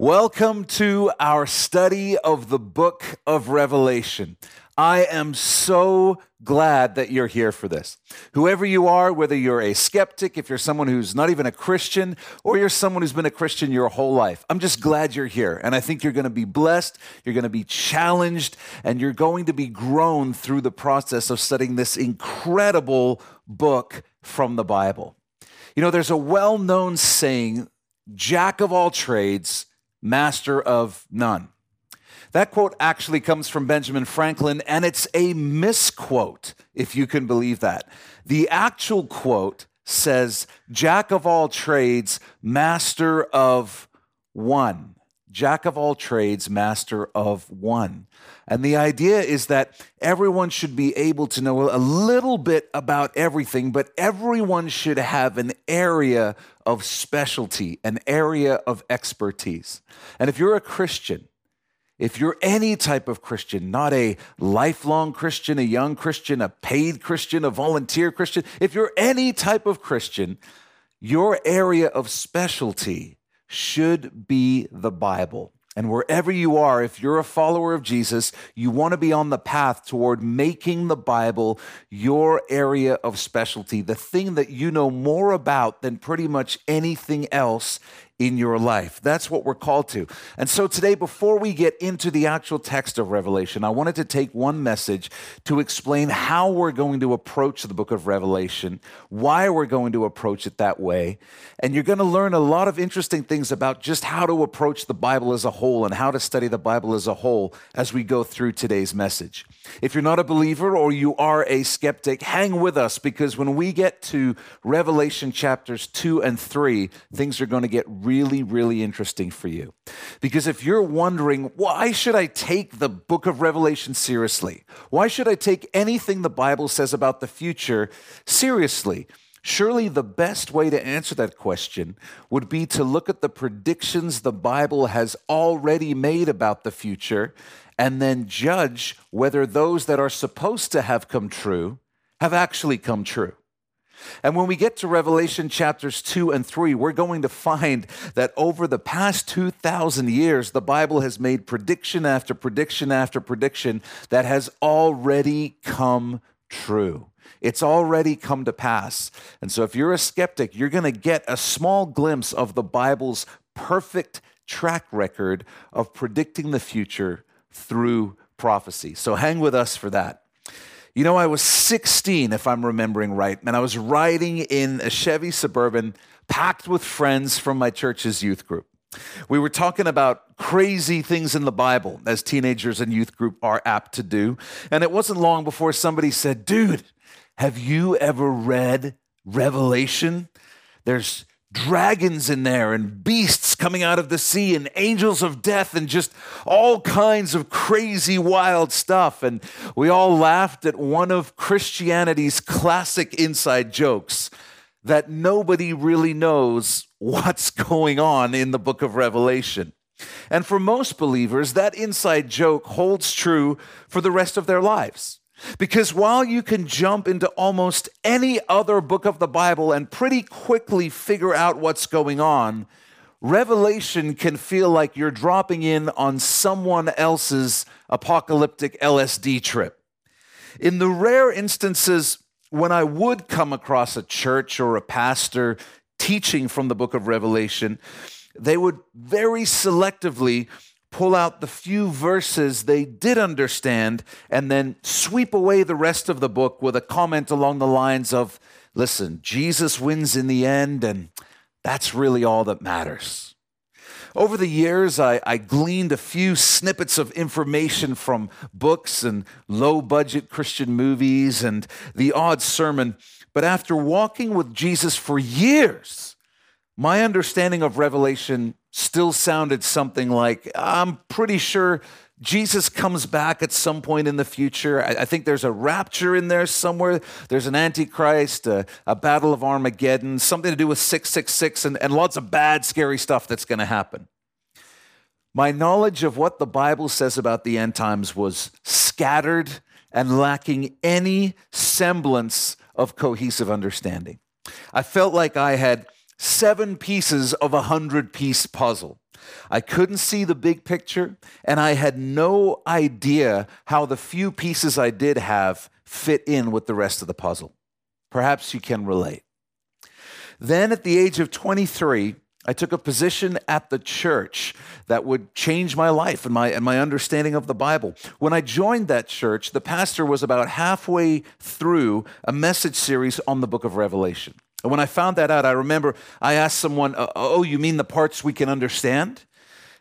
Welcome to our study of the book of Revelation. I am so glad that you're here for this. Whoever you are, whether you're a skeptic, if you're someone who's not even a Christian, or you're someone who's been a Christian your whole life, I'm just glad you're here. And I think you're going to be blessed, you're going to be challenged, and you're going to be grown through the process of studying this incredible book from the Bible. You know, there's a well known saying, Jack of all trades master of none. That quote actually comes from Benjamin Franklin, and it's a misquote, if you can believe that. The actual quote says, Jack of all trades, master of one. Jack of all trades, master of one. And the idea is that everyone should be able to know a little bit about everything, but everyone should have an area of specialty, an area of expertise. And if you're a Christian, if you're any type of Christian, not a lifelong Christian, a young Christian, a paid Christian, a volunteer Christian, if you're any type of Christian, your area of specialty should be the Bible. And wherever you are, if you're a follower of Jesus, you want to be on the path toward making the Bible your area of specialty, the thing that you know more about than pretty much anything else in your life. That's what we're called to. And so today, before we get into the actual text of Revelation, I wanted to take one message to explain how we're going to approach the book of Revelation, why we're going to approach it that way. And you're going to learn a lot of interesting things about just how to approach the Bible as a whole and how to study the Bible as a whole as we go through today's message. If you're not a believer or you are a skeptic, hang with us because when we get to Revelation chapters 2 and 3, things are going to get really, really really interesting for you. Because if you're wondering, why should I take the book of Revelation seriously? Why should I take anything the Bible says about the future seriously? Surely the best way to answer that question would be to look at the predictions the Bible has already made about the future and then judge whether those that are supposed to have come true have actually come true. And when we get to Revelation chapters 2 and 3, we're going to find that over the past 2,000 years, the Bible has made prediction after prediction after prediction that has already come true. It's already come to pass. And so, if you're a skeptic, you're going to get a small glimpse of the Bible's perfect track record of predicting the future through prophecy. So hang with us for that. You know, I was 16, if I'm remembering right, and I was riding in a Chevy Suburban packed with friends from my church's youth group. We were talking about crazy things in the Bible, as teenagers and youth group are apt to do. And it wasn't long before somebody said, Dude, have you ever read Revelation? There's dragons in there and beasts coming out of the sea and angels of death and just all kinds of crazy wild stuff and we all laughed at one of Christianity's classic inside jokes that nobody really knows what's going on in the book of Revelation. And for most believers that inside joke holds true for the rest of their lives. Because while you can jump into almost any other book of the Bible and pretty quickly figure out what's going on, Revelation can feel like you're dropping in on someone else's apocalyptic LSD trip. In the rare instances when I would come across a church or a pastor teaching from the book of Revelation, they would very selectively pull out the few verses they did understand, and then sweep away the rest of the book with a comment along the lines of, listen, Jesus wins in the end, and that's really all that matters. Over the years, I, I, gleaned a few snippets of information from books and low budget Christian movies and the odd sermon. But after walking with Jesus for years, my understanding of Revelation still sounded something like I'm pretty sure Jesus comes back at some point in the future. I, I think there's a rapture in there somewhere. There's an Antichrist, a, a battle of Armageddon, something to do with 666, and, and lots of bad, scary stuff that's going to happen. My knowledge of what the Bible says about the end times was scattered and lacking any semblance of cohesive understanding. I felt like I had seven pieces of a hundred piece puzzle. I couldn't see the big picture, and I had no idea how the few pieces I did have fit in with the rest of the puzzle. Perhaps you can relate. Then, at the age of 23, I took a position at the church that would change my life and my, and my understanding of the Bible. When I joined that church, the pastor was about halfway through a message series on the book of Revelation. And when I found that out, I remember I asked someone, uh, Oh, you mean the parts we can understand?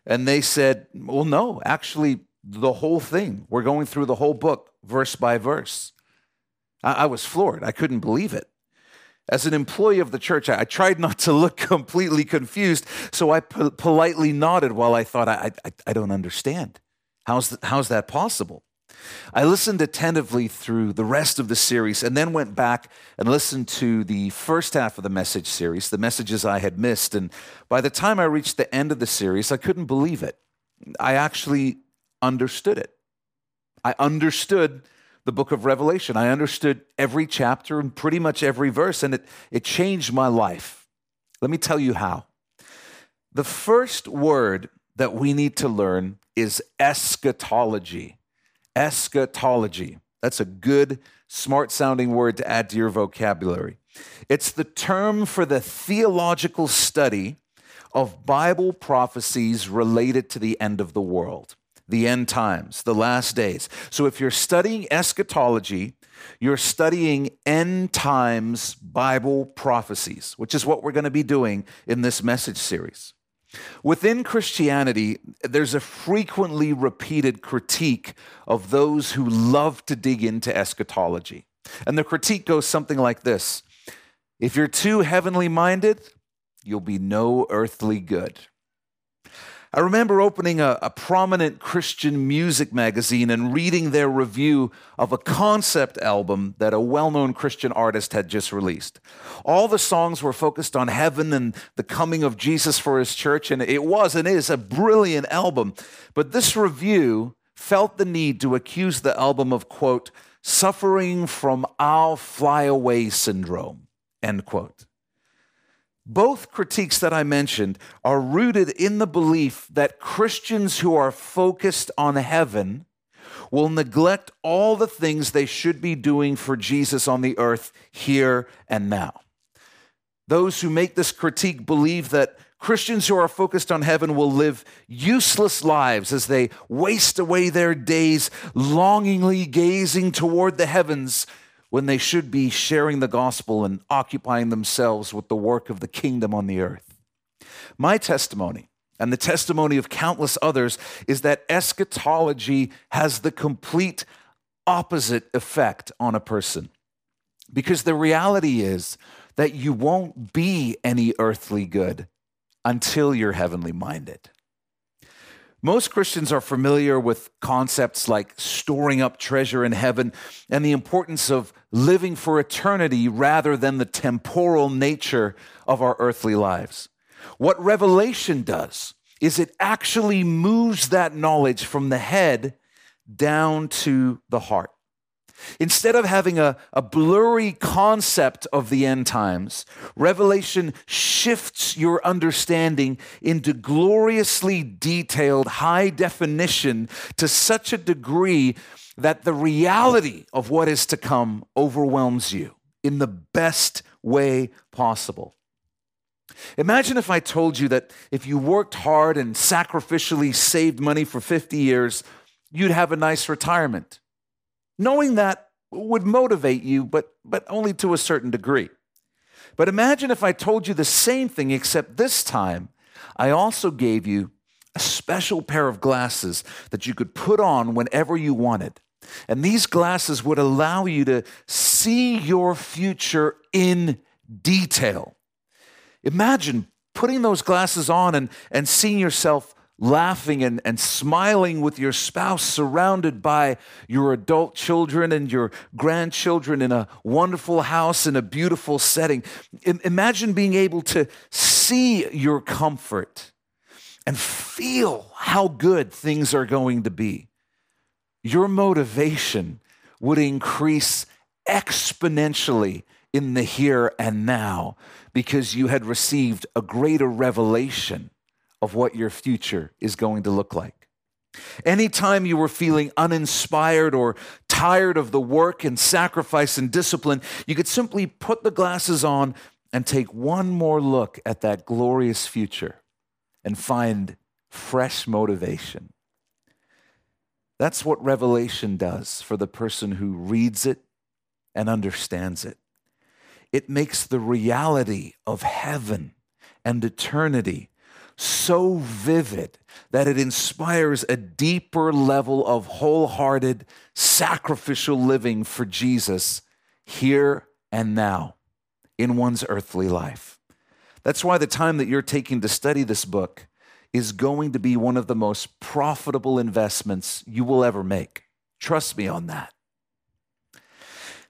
And they said, Well, no, actually, the whole thing. We're going through the whole book, verse by verse. I, was floored. I couldn't believe it. As an employee of the church, I, tried not to look completely confused, so I po- politely nodded while I thought, I, I, I don't understand. How's, the, how's that possible? I listened attentively through the rest of the series and then went back and listened to the first half of the message series, the messages I had missed. And by the time I reached the end of the series, I couldn't believe it. I actually understood it. I understood the book of Revelation. I understood every chapter and pretty much every verse, and it, it changed my life. Let me tell you how. The first word that we need to learn is eschatology. Eschatology. That's a good, smart sounding word to add to your vocabulary. It's the term for the theological study of Bible prophecies related to the end of the world the end times, the last days. So if you're studying eschatology, you're studying end times Bible prophecies, which is what we're going to be doing in this message series. Within Christianity, there's a frequently repeated critique of those who love to dig into eschatology. And the critique goes something like this If you're too heavenly minded, you'll be no earthly good. I remember opening a, a, prominent Christian music magazine and reading their review of a concept album that a well known Christian artist had just released. All the songs were focused on heaven and the coming of Jesus for his church, and it was and is a brilliant album. But this review felt the need to accuse the album of, quote, suffering from I'll fly away syndrome, end quote. Both critiques that I mentioned are rooted in the belief that Christians who are focused on heaven will neglect all the things they should be doing for Jesus on the earth here and now. Those who make this critique believe that Christians who are focused on heaven will live useless lives as they waste away their days longingly gazing toward the heavens when they should be sharing the gospel and occupying themselves with the work of the kingdom on the earth. My testimony and the testimony of countless others is that eschatology has the complete opposite effect on a person. Because the reality is that you won't be any earthly good until you're heavenly minded. Most Christians are familiar with concepts like storing up treasure in heaven and the importance of living for eternity rather than the temporal nature of our earthly lives. What Revelation does is it actually moves that knowledge from the head down to the heart. Instead of having a, a blurry concept of the end times, Revelation shifts your understanding into gloriously detailed high definition to such a degree that the reality of what is to come overwhelms you in the best way possible. Imagine if I told you that if you worked hard and sacrificially saved money for 50 years, you'd have a nice retirement. Knowing that would motivate you, but, but only to a certain degree. But imagine if I told you the same thing, except this time I also gave you a special pair of glasses that you could put on whenever you wanted. And these glasses would allow you to see your future in detail. Imagine putting those glasses on and, and seeing yourself laughing and, and smiling with your spouse, surrounded by your adult children and your grandchildren in a wonderful house in a beautiful setting. I, imagine being able to see your comfort and feel how good things are going to be. Your motivation would increase exponentially in the here and now because you had received a greater revelation of what your future is going to look like. Anytime you were feeling uninspired or tired of the work and sacrifice and discipline, you could simply put the glasses on and take one more look at that glorious future and find fresh motivation. That's what Revelation does for the person who reads it and understands it. It makes the reality of heaven and eternity so vivid that it inspires a deeper level of wholehearted, sacrificial living for Jesus here and now in one's earthly life. That's why the time that you're taking to study this book is going to be one of the most profitable investments you will ever make. Trust me on that.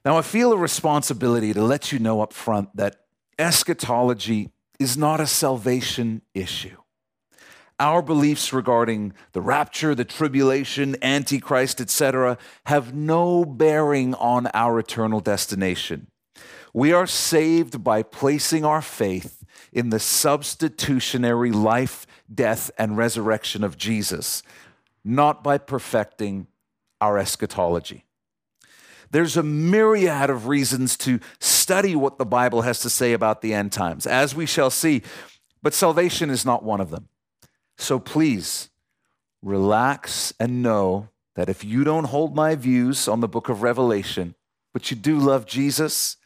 Now, I feel a responsibility to let you know up front that eschatology is not a salvation issue. Our beliefs regarding the rapture, the tribulation, antichrist, etc., have no bearing on our eternal destination. We are saved by placing our faith in the substitutionary life, death, and resurrection of Jesus, not by perfecting our eschatology. There's a myriad of reasons to study what the Bible has to say about the end times, as we shall see, but salvation is not one of them. So please relax and know that if you don't hold my views on the book of Revelation, but you do love Jesus,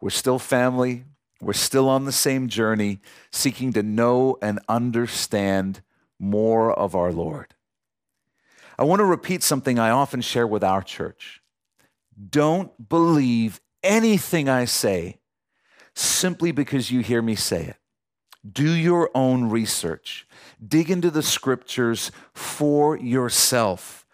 we're still family, we're still on the same journey, seeking to know and understand more of our Lord. I want to repeat something I often share with our church. Don't believe anything I say simply because you hear me say it. Do your own research, dig into the scriptures for yourself.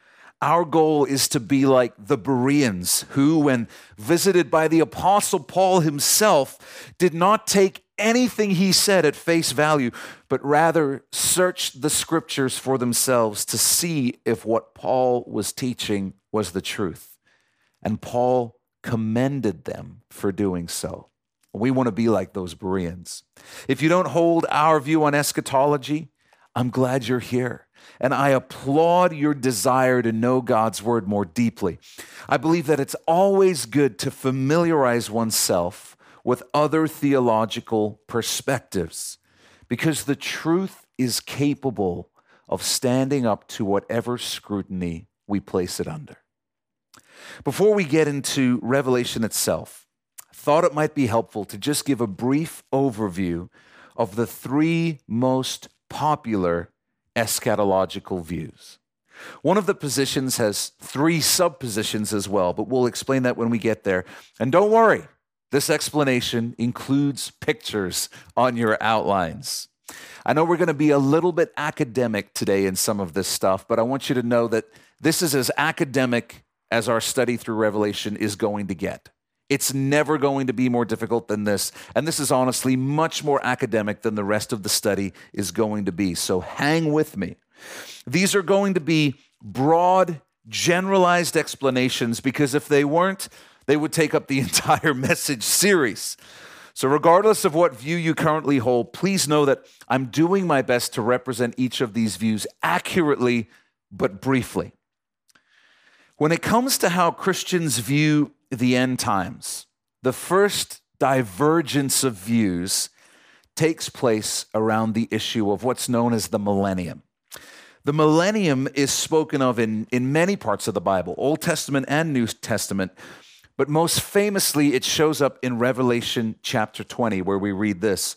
Our goal is to be like the Bereans, who, when visited by the Apostle Paul himself, did not take anything he said at face value, but rather searched the scriptures for themselves to see if what Paul was teaching was the truth. And Paul commended them for doing so. We want to be like those Bereans. If you don't hold our view on eschatology, I'm glad you're here. And I applaud your desire to know God's word more deeply. I believe that it's always good to familiarize oneself with other theological perspectives because the truth is capable of standing up to whatever scrutiny we place it under. Before we get into Revelation itself, thought it might be helpful to just give a brief overview of the three most popular eschatological views. One of the positions has three subpositions as well, but we'll explain that when we get there. And don't worry, this explanation includes pictures on your outlines. I know we're going to be a little bit academic today in some of this stuff, but I want you to know that this is as academic as our study through Revelation is going to get. It's never going to be more difficult than this. And this is honestly much more academic than the rest of the study is going to be. So hang with me. These are going to be broad, generalized explanations because if they weren't, they would take up the entire message series. So, regardless of what view you currently hold, please know that I'm doing my best to represent each of these views accurately but briefly. When it comes to how Christians view the end times, the first divergence of views takes place around the issue of what's known as the millennium. The millennium is spoken of in, in many parts of the Bible, Old Testament and New Testament, but most famously, it shows up in Revelation chapter 20, where we read this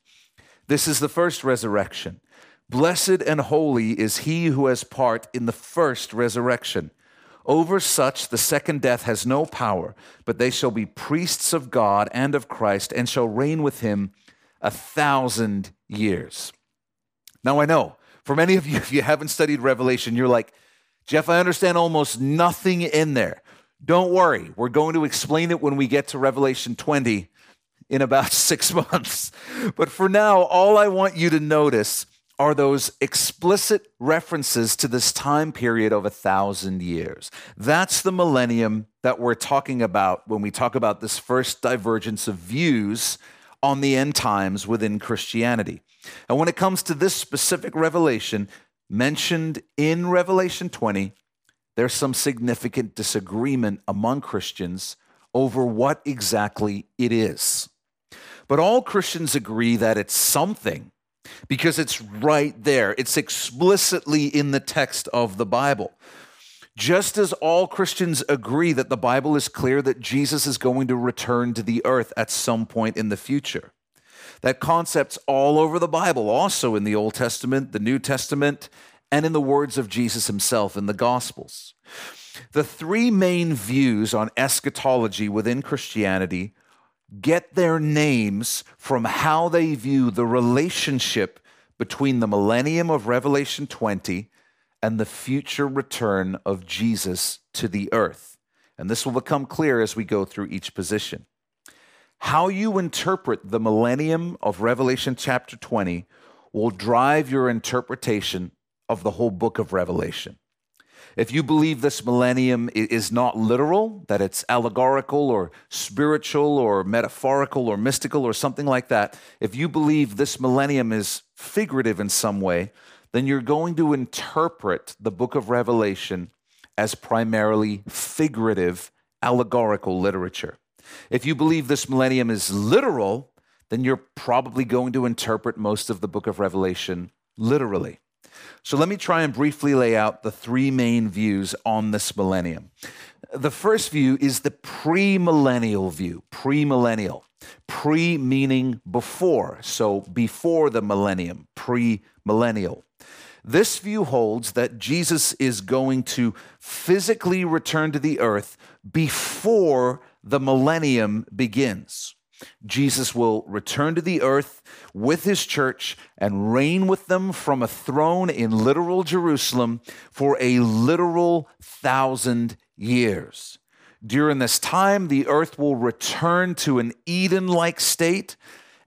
This is the first resurrection. Blessed and holy is he who has part in the first resurrection. Over such the second death has no power, but they shall be priests of God and of Christ, and shall reign with him a thousand years. Now, I know for many of you, if you haven't studied Revelation, you're like, Jeff, I understand almost nothing in there. Don't worry, we're going to explain it when we get to Revelation 20 in about six months. But for now, all I want you to notice are those explicit references to this time period of a thousand years. That's the millennium that we're talking about when we talk about this first divergence of views on the end times within Christianity. And when it comes to this specific revelation mentioned in Revelation 20, there's some significant disagreement among Christians over what exactly it is. But all Christians agree that it's something because it's right there. It's explicitly in the text of the Bible. Just as all Christians agree that the Bible is clear that Jesus is going to return to the earth at some point in the future. That concept's all over the Bible, also in the Old Testament, the New Testament, and in the words of Jesus himself in the Gospels. The three main views on eschatology within Christianity get their names from how they view the relationship between the millennium of Revelation 20 and the future return of Jesus to the earth. And this will become clear as we go through each position. How you interpret the millennium of Revelation chapter 20 will drive your interpretation of the whole book of Revelation. If you believe this millennium is not literal, that it's allegorical or spiritual or metaphorical or mystical or something like that, if you believe this millennium is figurative in some way, then you're going to interpret the book of Revelation as primarily figurative, allegorical literature. If you believe this millennium is literal, then you're probably going to interpret most of the book of Revelation literally. So let me try and briefly lay out the three main views on this millennium. The first view is the premillennial view, premillennial. Pre meaning before, so before the millennium, premillennial. This view holds that Jesus is going to physically return to the earth before the millennium begins. Jesus will return to the earth with his church and reign with them from a throne in literal Jerusalem for a literal thousand years. During this time, the earth will return to an Eden like state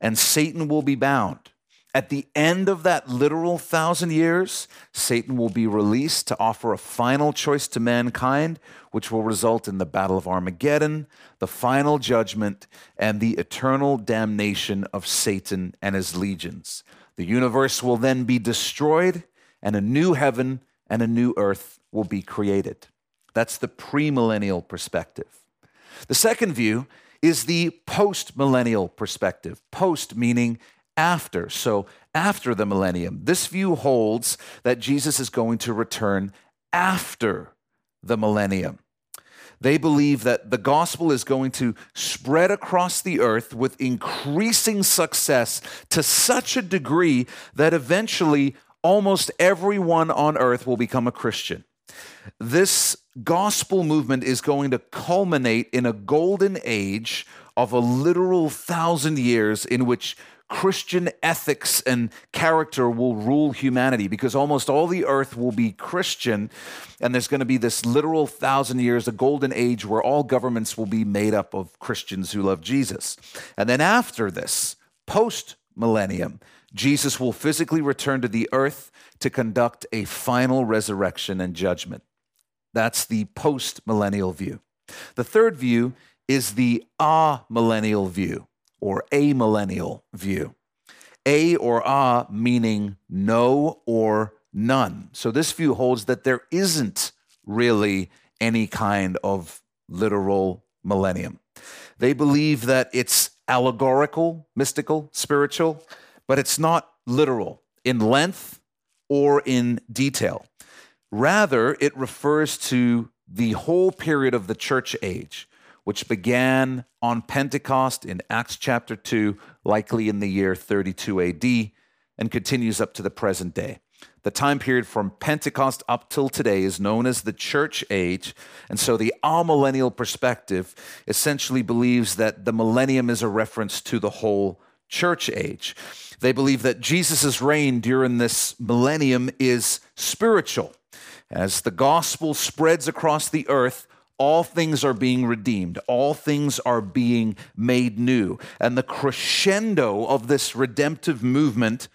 and Satan will be bound. At the end of that literal thousand years, Satan will be released to offer a final choice to mankind, which will result in the Battle of Armageddon, the final judgment, and the eternal damnation of Satan and his legions. The universe will then be destroyed, and a new heaven and a new earth will be created. That's the premillennial perspective. The second view is the postmillennial perspective. Post meaning after. So, after the millennium, this view holds that Jesus is going to return after the millennium. They believe that the gospel is going to spread across the earth with increasing success to such a degree that eventually almost everyone on earth will become a Christian. This gospel movement is going to culminate in a golden age of a literal thousand years in which Christian ethics and character will rule humanity because almost all the earth will be Christian. And there's going to be this literal thousand years, a golden age where all governments will be made up of Christians who love Jesus. And then after this, post millennium, Jesus will physically return to the earth to conduct a final resurrection and judgment. That's the post millennial view. The third view is the amillennial view or amillennial view. A or a meaning no or none. So this view holds that there isn't really any kind of literal millennium. They believe that it's allegorical, mystical, spiritual, but it's not literal in length or in detail. Rather, it refers to the whole period of the church age which began on Pentecost in Acts chapter 2, likely in the year 32 AD, and continues up to the present day. The time period from Pentecost up till today is known as the church age. And so the amillennial perspective essentially believes that the millennium is a reference to the whole church age. They believe that Jesus' reign during this millennium is spiritual. As the gospel spreads across the earth, all things are being redeemed, all things are being made new. And the crescendo of this redemptive movement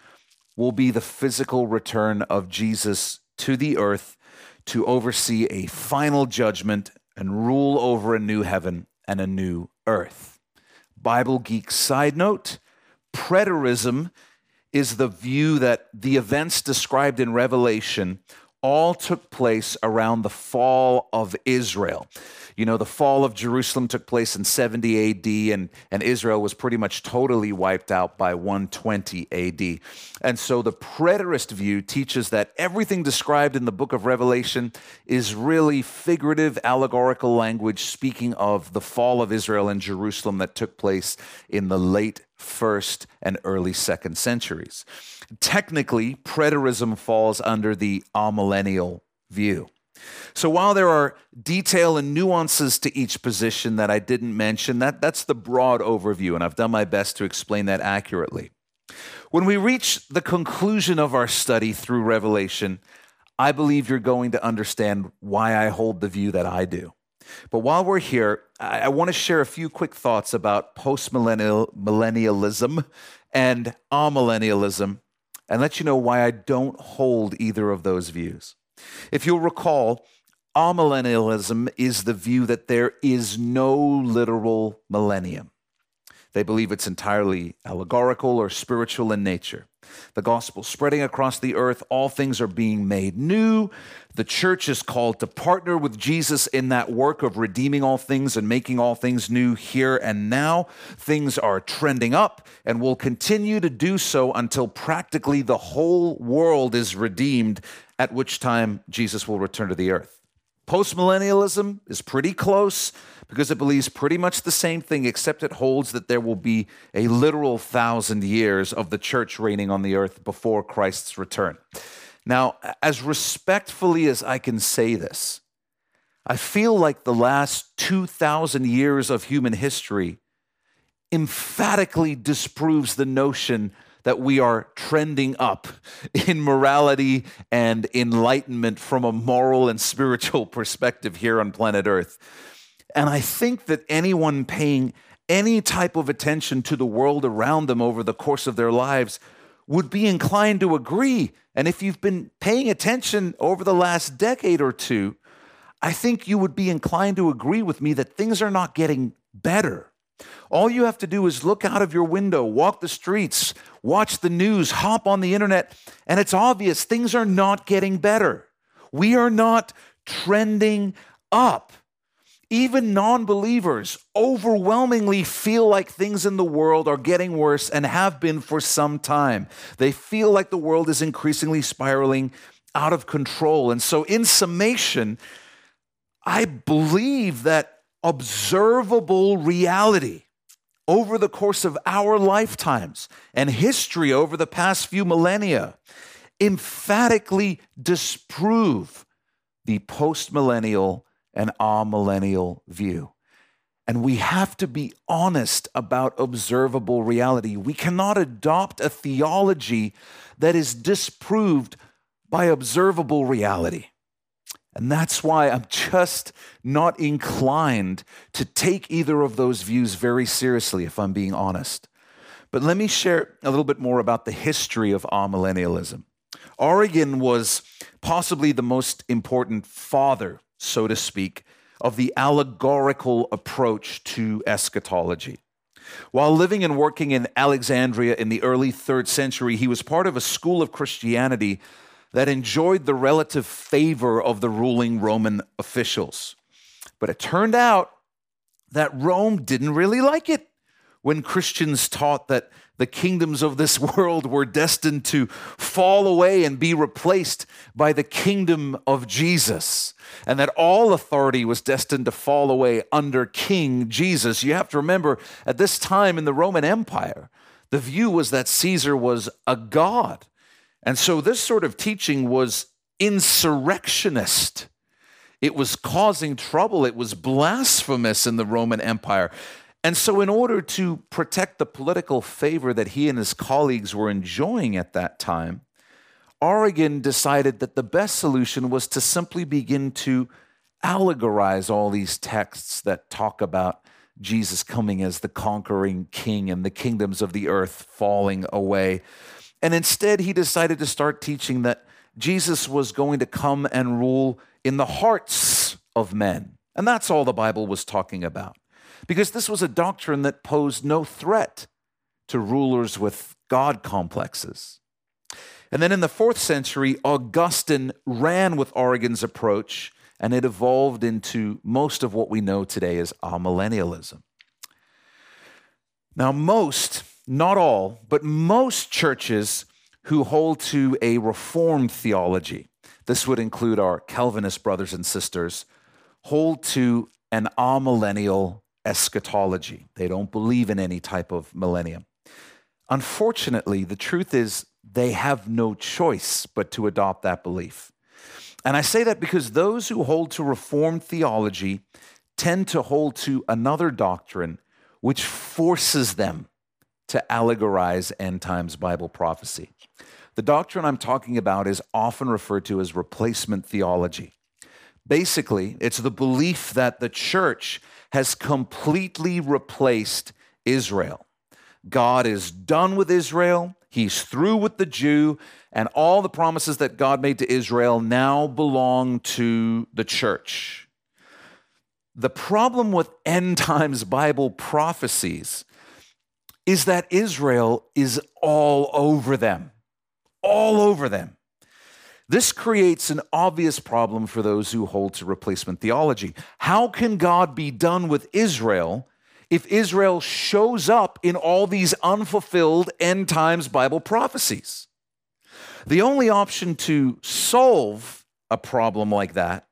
will be the physical return of Jesus to the earth to oversee a final judgment and rule over a new heaven and a new earth. Bible geek side note preterism is the view that the events described in Revelation all took place around the fall of Israel. You know, the fall of Jerusalem took place in 70 AD, and, and Israel was pretty much totally wiped out by 120 AD. And so the preterist view teaches that everything described in the book of Revelation is really figurative, allegorical language speaking of the fall of Israel and Jerusalem that took place in the late first and early second centuries. Technically, preterism falls under the amillennial view. So while there are detail and nuances to each position that I didn't mention, that, that's the broad overview, and I've done my best to explain that accurately. When we reach the conclusion of our study through Revelation, I believe you're going to understand why I hold the view that I do. But while we're here, I, I want to share a few quick thoughts about postmillennialism and amillennialism and let you know why I don't hold either of those views. If you'll recall, amillennialism is the view that there is no literal millennium. They believe it's entirely allegorical or spiritual in nature. The gospel spreading across the earth, all things are being made new. The church is called to partner with Jesus in that work of redeeming all things and making all things new here and now. Things are trending up and will continue to do so until practically the whole world is redeemed, at which time Jesus will return to the earth. Postmillennialism is pretty close because it believes pretty much the same thing, except it holds that there will be a literal thousand years of the church reigning on the earth before Christ's return. Now, as respectfully as I can say this, I feel like the last 2,000 years of human history emphatically disproves the notion that we are trending up in morality and enlightenment from a moral and spiritual perspective here on planet Earth. And I think that anyone paying any type of attention to the world around them over the course of their lives would be inclined to agree. And if you've been paying attention over the last decade or two, I think you would be inclined to agree with me that things are not getting better. All you have to do is look out of your window, walk the streets, watch the news, hop on the internet, and it's obvious things are not getting better. We are not trending up. Even non believers overwhelmingly feel like things in the world are getting worse and have been for some time. They feel like the world is increasingly spiraling out of control. And so, in summation, I believe that observable reality over the course of our lifetimes and history over the past few millennia emphatically disprove the postmillennial and amillennial view. And we have to be honest about observable reality. We cannot adopt a theology that is disproved by observable reality. And that's why I'm just not inclined to take either of those views very seriously, if I'm being honest. But let me share a little bit more about the history of amillennialism. Origen was possibly the most important father, so to speak, of the allegorical approach to eschatology. While living and working in Alexandria in the early third century, he was part of a school of Christianity that enjoyed the relative favor of the ruling Roman officials. But it turned out that Rome didn't really like it when Christians taught that the kingdoms of this world were destined to fall away and be replaced by the kingdom of Jesus, and that all authority was destined to fall away under King Jesus. You have to remember, at this time in the Roman Empire, the view was that Caesar was a god and so this sort of teaching was insurrectionist. It was causing trouble. It was blasphemous in the Roman Empire. And so, in order to protect the political favor that he and his colleagues were enjoying at that time, Origen decided that the best solution was to simply begin to allegorize all these texts that talk about Jesus coming as the conquering king and the kingdoms of the earth falling away. And instead, he decided to start teaching that Jesus was going to come and rule in the hearts of men. And that's all the Bible was talking about because this was a doctrine that posed no threat to rulers with God complexes. And then in the fourth century, Augustine ran with Origen's approach, and it evolved into most of what we know today as amillennialism. Now, most, not all, but most churches who hold to a reformed theology, this would include our Calvinist brothers and sisters, hold to an amillennial eschatology. They don't believe in any type of millennium. Unfortunately, the truth is they have no choice but to adopt that belief. And I say that because those who hold to Reformed theology tend to hold to another doctrine which forces them to allegorize end times Bible prophecy. The doctrine I'm talking about is often referred to as replacement theology. Basically, it's the belief that the church has completely replaced Israel. God is done with Israel, He's through with the Jew, and all the promises that God made to Israel now belong to the church. The problem with end times Bible prophecies is that Israel is all over them, all over them. This creates an obvious problem for those who hold to replacement theology. How can God be done with Israel if Israel shows up in all these unfulfilled end times Bible prophecies? The only option to solve a problem like that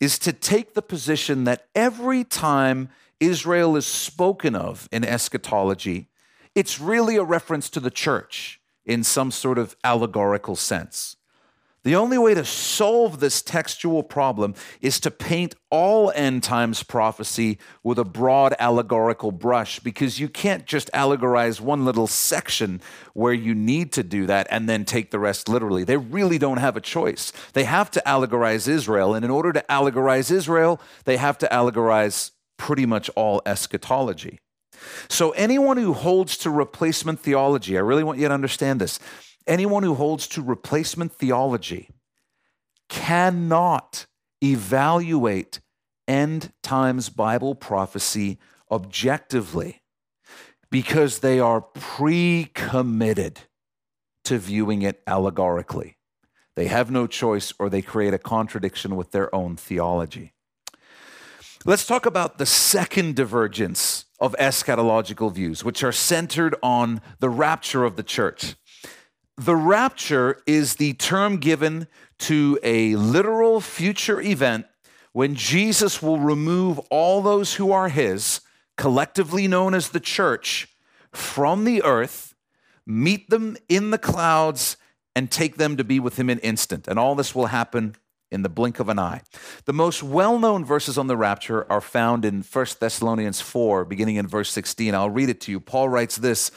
is to take the position that every time Israel is spoken of in eschatology, it's really a reference to the church in some sort of allegorical sense. The only way to solve this textual problem is to paint all end times prophecy with a broad allegorical brush because you can't just allegorize one little section where you need to do that and then take the rest literally. They really don't have a choice. They have to allegorize Israel, and in order to allegorize Israel, they have to allegorize pretty much all eschatology. So, anyone who holds to replacement theology, I really want you to understand this Anyone who holds to replacement theology cannot evaluate end times Bible prophecy objectively because they are pre committed to viewing it allegorically. They have no choice or they create a contradiction with their own theology. Let's talk about the second divergence of eschatological views, which are centered on the rapture of the church. The rapture is the term given to a literal future event when Jesus will remove all those who are his, collectively known as the church, from the earth, meet them in the clouds, and take them to be with him in instant. And all this will happen in the blink of an eye. The most well known verses on the rapture are found in 1 Thessalonians 4, beginning in verse 16. I'll read it to you. Paul writes this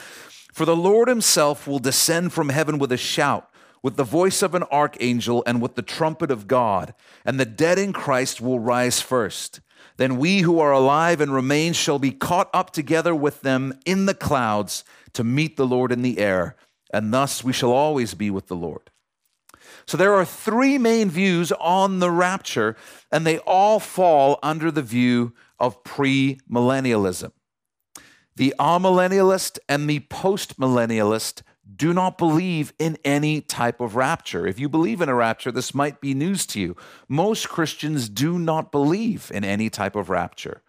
for the Lord himself will descend from heaven with a shout, with the voice of an archangel, and with the trumpet of God, and the dead in Christ will rise first. Then we who are alive and remain shall be caught up together with them in the clouds to meet the Lord in the air, and thus we shall always be with the Lord. So there are three main views on the rapture, and they all fall under the view of premillennialism. The amillennialist and the postmillennialist do not believe in any type of rapture. If you believe in a rapture, this might be news to you. Most Christians do not believe in any type of rapture.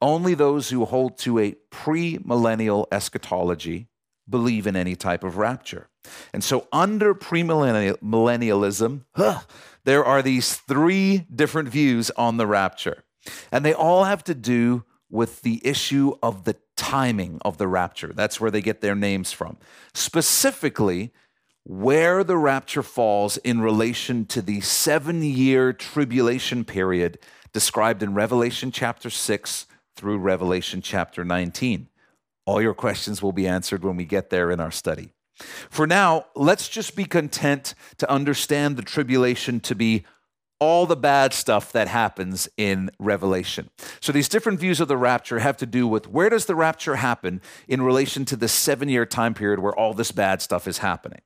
Only those who hold to a premillennial eschatology believe in any type of rapture. And so, under premillennialism, huh, there are these three different views on the rapture. And they all have to do with the issue of the timing of the rapture. That's where they get their names from. Specifically, where the rapture falls in relation to the seven year tribulation period described in Revelation chapter 6 through Revelation chapter 19. All your questions will be answered when we get there in our study. For now, let's just be content to understand the tribulation to be all the bad stuff that happens in Revelation. So these different views of the rapture have to do with where does the rapture happen in relation to the 7-year time period where all this bad stuff is happening.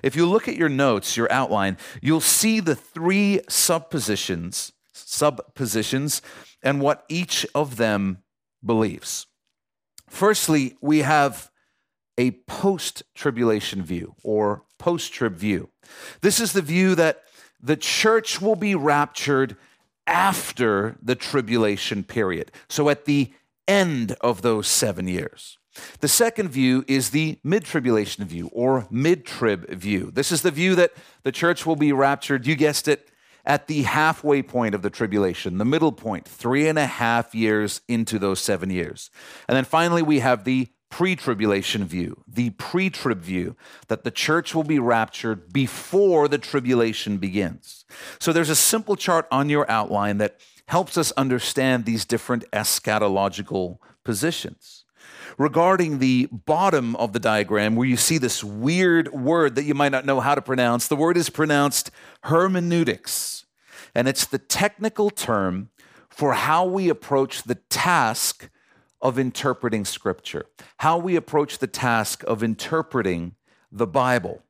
If you look at your notes, your outline, you'll see the three suppositions, subpositions and what each of them believes. Firstly, we have a post tribulation view or post trib view. This is the view that the church will be raptured after the tribulation period. So at the end of those seven years. The second view is the mid tribulation view or mid trib view. This is the view that the church will be raptured, you guessed it, at the halfway point of the tribulation, the middle point, three and a half years into those seven years. And then finally, we have the pre tribulation view, the pre trib view, that the church will be raptured before the tribulation begins. So there's a simple chart on your outline that helps us understand these different eschatological positions. Regarding the bottom of the diagram, where you see this weird word that you might not know how to pronounce, the word is pronounced hermeneutics, and it's the technical term for how we approach the task of interpreting Scripture, how we approach the task of interpreting the Bible.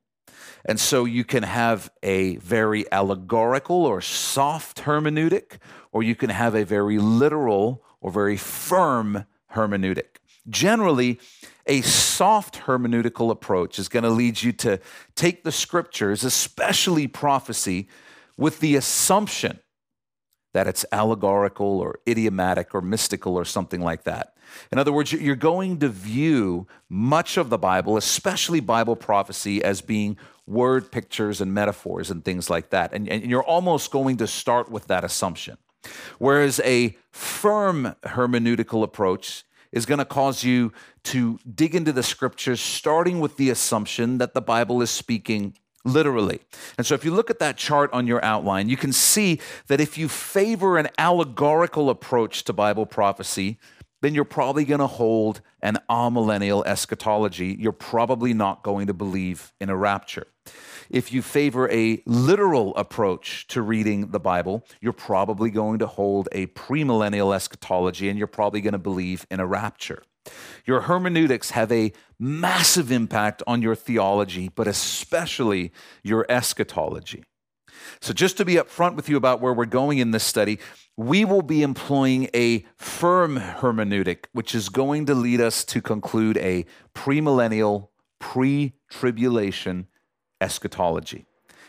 And so you can have a very allegorical or soft hermeneutic, or you can have a very literal or very firm hermeneutic. Generally, a soft hermeneutical approach is going to lead you to take the scriptures, especially prophecy, with the assumption that it's allegorical or idiomatic or mystical or something like that. In other words, you're going to view much of the Bible, especially Bible prophecy, as being word pictures and metaphors and things like that. And, and you're almost going to start with that assumption. Whereas a firm hermeneutical approach is going to cause you to dig into the scriptures, starting with the assumption that the Bible is speaking literally. And so, if you look at that chart on your outline, you can see that if you favor an allegorical approach to Bible prophecy, then you're probably going to hold an amillennial eschatology. You're probably not going to believe in a rapture. If you favor a literal approach to reading the Bible, you're probably going to hold a premillennial eschatology and you're probably going to believe in a rapture. Your hermeneutics have a massive impact on your theology, but especially your eschatology. So, just to be upfront with you about where we're going in this study, we will be employing a firm hermeneutic, which is going to lead us to conclude a premillennial, pre tribulation eschatology.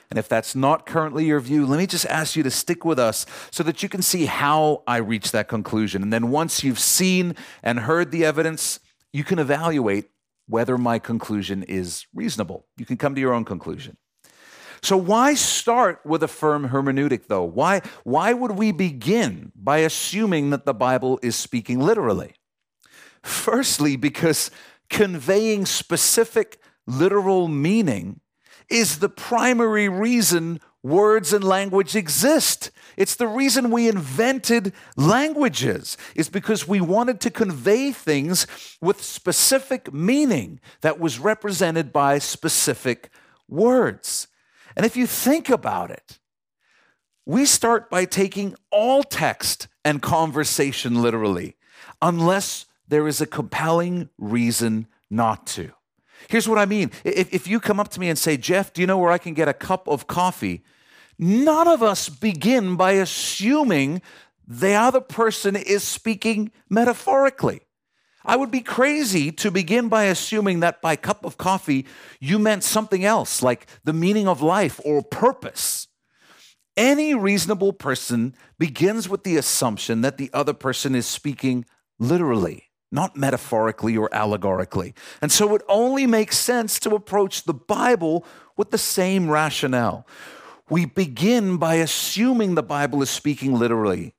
And if that's not currently your view, let me just ask you to stick with us so that you can see how I reach that conclusion. And then once you've seen and heard the evidence, you can evaluate whether my conclusion is reasonable. You can come to your own conclusion. So, why start with a firm hermeneutic, though? Why, why would we begin by assuming that the Bible is speaking literally? Firstly, because conveying specific literal meaning is the primary reason words and language exist. It's the reason we invented languages, is because we wanted to convey things with specific meaning that was represented by specific words. And if you think about it, we start by taking all text and conversation literally, unless there is a compelling reason not to. Here's what I mean. If, if you come up to me and say, Jeff, do you know where I can get a cup of coffee? None of us begin by assuming the other person is speaking metaphorically. I would be crazy to begin by assuming that by cup of coffee you meant something else, like the meaning of life or purpose. Any reasonable person begins with the assumption that the other person is speaking literally not metaphorically or allegorically. And so it only makes sense to approach the Bible with the same rationale. We begin by assuming the Bible is speaking literally,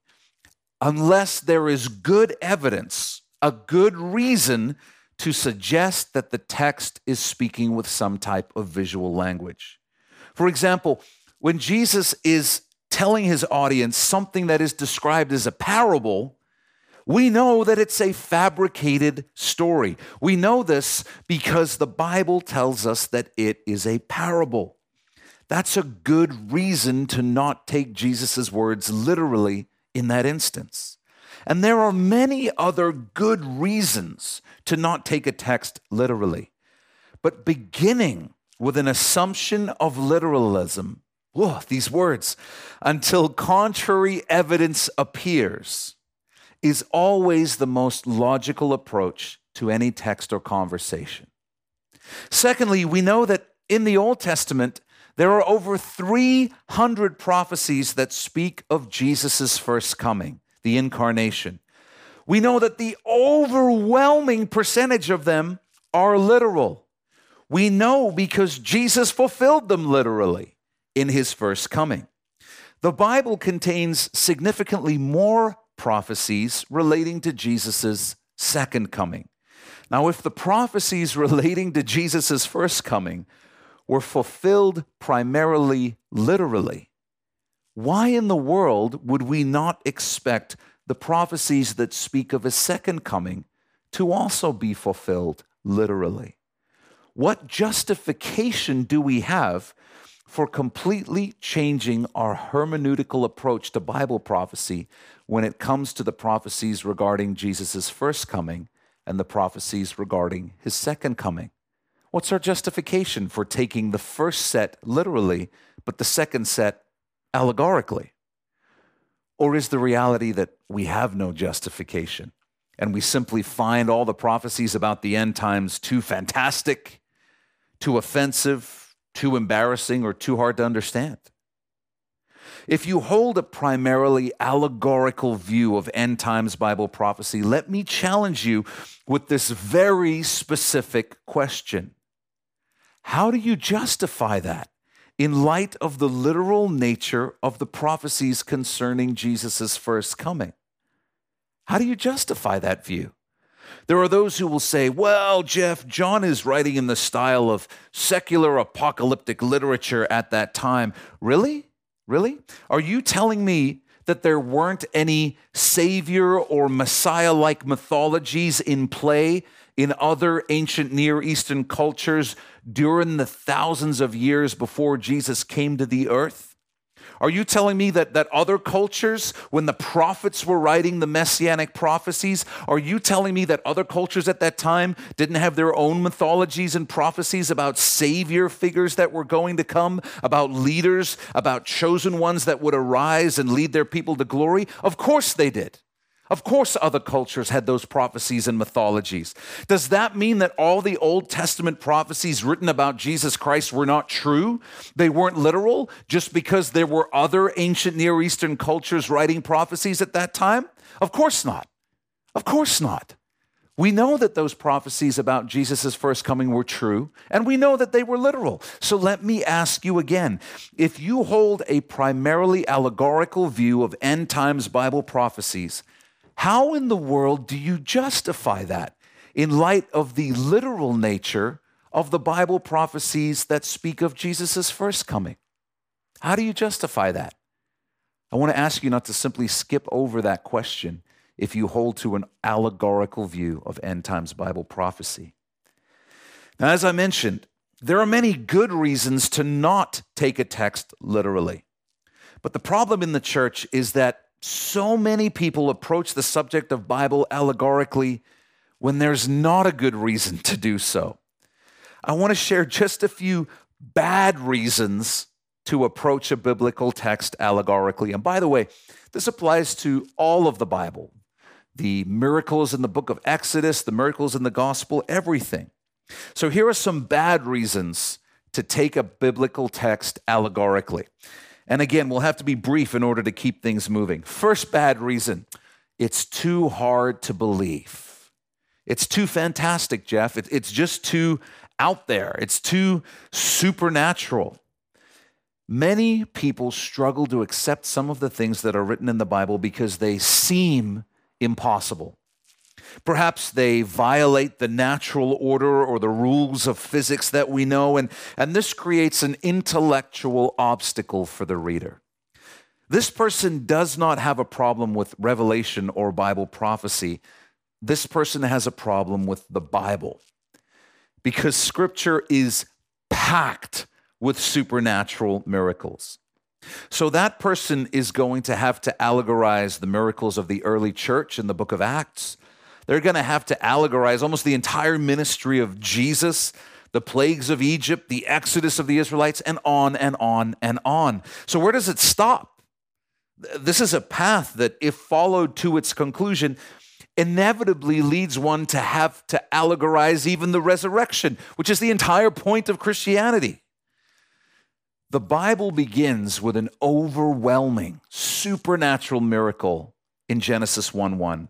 unless there is good evidence, a good reason to suggest that the text is speaking with some type of visual language. For example, when Jesus is telling his audience something that is described as a parable, We know that it's a fabricated story. We know this because the Bible tells us that it is a parable. That's a good reason to not take Jesus' words literally in that instance. And there are many other good reasons to not take a text literally. But beginning with an assumption of literalism, whoa, these words, until contrary evidence appears, is always the most logical approach to any text or conversation. Secondly, we know that in the Old Testament, there are over 300 prophecies that speak of Jesus' first coming, the incarnation. We know that the overwhelming percentage of them are literal. We know because Jesus fulfilled them literally in his first coming. The Bible contains significantly more prophecies relating to Jesus' second coming. Now, if the prophecies relating to Jesus' first coming were fulfilled primarily literally, why in the world would we not expect the prophecies that speak of his second coming to also be fulfilled literally? What justification do we have for completely changing our hermeneutical approach to Bible prophecy when it comes to the prophecies regarding Jesus' first coming and the prophecies regarding his second coming. What's our justification for taking the first set literally, but the second set allegorically? Or is the reality that we have no justification and we simply find all the prophecies about the end times too fantastic, too offensive, too embarrassing, or too hard to understand? If you hold a primarily allegorical view of end times Bible prophecy, let me challenge you with this very specific question How do you justify that in light of the literal nature of the prophecies concerning Jesus' first coming? How do you justify that view? There are those who will say, well, Jeff, John is writing in the style of secular apocalyptic literature at that time. Really? Really? Are you telling me that there weren't any savior or messiah like mythologies in play in other ancient Near Eastern cultures during the thousands of years before Jesus came to the earth? Are you telling me that, that other cultures, when the prophets were writing the messianic prophecies, are you telling me that other cultures at that time didn't have their own mythologies and prophecies about savior figures that were going to come, about leaders, about chosen ones that would arise and lead their people to glory? Of course they did. Of course, other cultures had those prophecies and mythologies. Does that mean that all the Old Testament prophecies written about Jesus Christ were not true? They weren't literal just because there were other ancient Near Eastern cultures writing prophecies at that time? Of course not. Of course not. We know that those prophecies about Jesus' first coming were true, and we know that they were literal. So let me ask you again if you hold a primarily allegorical view of end times Bible prophecies, how in the world do you justify that in light of the literal nature of the Bible prophecies that speak of Jesus' first coming? How do you justify that? I want to ask you not to simply skip over that question if you hold to an allegorical view of end times Bible prophecy. Now, as I mentioned, there are many good reasons to not take a text literally. But the problem in the church is that so many people approach the subject of Bible allegorically when there's not a good reason to do so. I want to share just a few bad reasons to approach a biblical text allegorically. And by the way, this applies to all of the Bible the miracles in the book of Exodus, the miracles in the gospel, everything. So here are some bad reasons to take a biblical text allegorically. And again, we'll have to be brief in order to keep things moving. First bad reason it's too hard to believe. It's too fantastic, Jeff. It's just too out there, it's too supernatural. Many people struggle to accept some of the things that are written in the Bible because they seem impossible. Perhaps they violate the natural order or the rules of physics that we know, and, and this creates an intellectual obstacle for the reader. This person does not have a problem with revelation or Bible prophecy. This person has a problem with the Bible because scripture is packed with supernatural miracles. So that person is going to have to allegorize the miracles of the early church in the book of Acts. They're going to have to allegorize almost the entire ministry of Jesus, the plagues of Egypt, the exodus of the Israelites, and on and on and on. So, where does it stop? This is a path that, if followed to its conclusion, inevitably leads one to have to allegorize even the resurrection, which is the entire point of Christianity. The Bible begins with an overwhelming supernatural miracle in Genesis 1 1,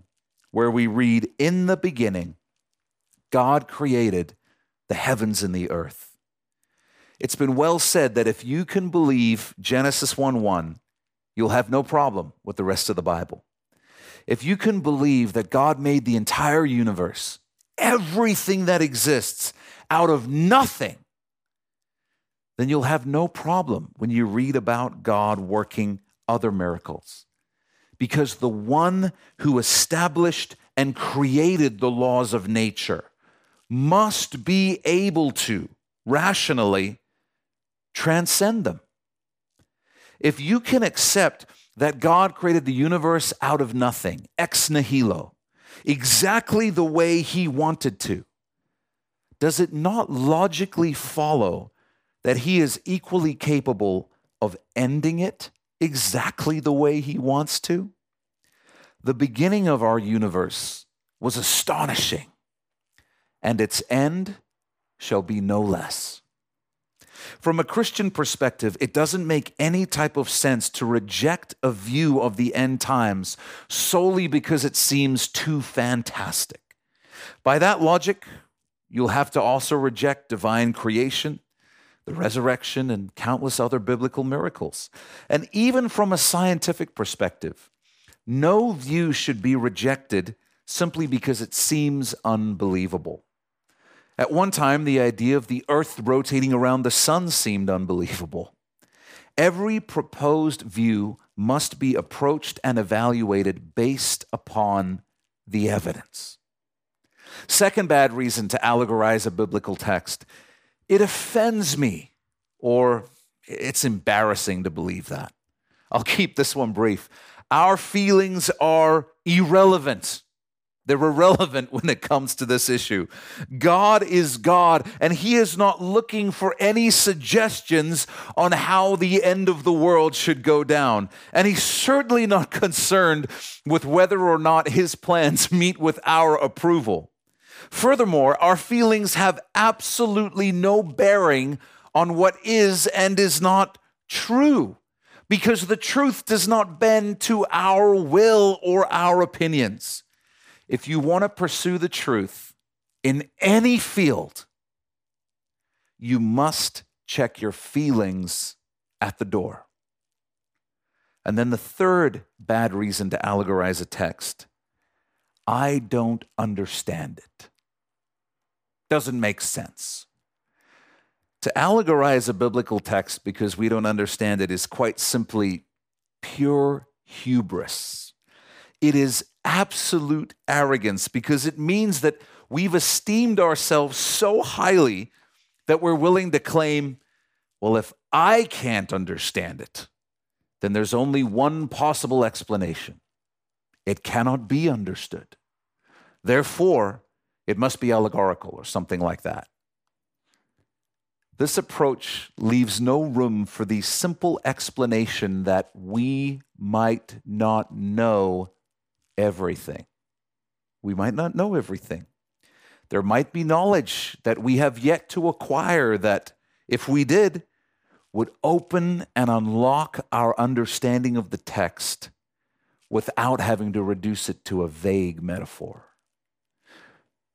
where we read, In the beginning, God created the heavens and the earth. It's been well said that if you can believe Genesis 1 1, you'll have no problem with the rest of the Bible. If you can believe that God made the entire universe, everything that exists, out of nothing, then you'll have no problem when you read about God working other miracles. Because the one who established and created the laws of nature must be able to rationally transcend them. If you can accept that God created the universe out of nothing, ex nihilo, exactly the way he wanted to, does it not logically follow that he is equally capable of ending it exactly the way he wants to? The beginning of our universe was astonishing, and its end shall be no less. From a Christian perspective, it doesn't make any type of sense to reject a view of the end times solely because it seems too fantastic. By that logic, you'll have to also reject divine creation the resurrection, and countless other biblical miracles. And even from a scientific perspective, no view should be rejected simply because it seems unbelievable. At one time, the idea of the earth rotating around the sun seemed unbelievable. Every proposed view must be approached and evaluated based upon the evidence. Second bad reason to allegorize a biblical text it offends me, or it's embarrassing to believe that. I'll keep this one brief. Our feelings are irrelevant. They're irrelevant when it comes to this issue. God is God, and He is not looking for any suggestions on how the end of the world should go down. And He's certainly not concerned with whether or not His plans meet with our approval. Furthermore, our feelings have absolutely no bearing on what is and is not true because the truth does not bend to our will or our opinions. If you want to pursue the truth in any field, you must check your feelings at the door. And then the third bad reason to allegorize a text I don't understand it doesn't make sense. To allegorize a biblical text because we don't understand it is quite simply pure hubris. It is absolute arrogance because it means that we've esteemed ourselves so highly that we're willing to claim, well, if I can't understand it, then there's only one possible explanation it cannot be understood. Therefore, it must be allegorical or something like that. This approach leaves no room for the simple explanation that we might not know everything. We might not know everything. There might be knowledge that we have yet to acquire that, if we did, would open and unlock our understanding of the text without having to reduce it to a vague metaphor.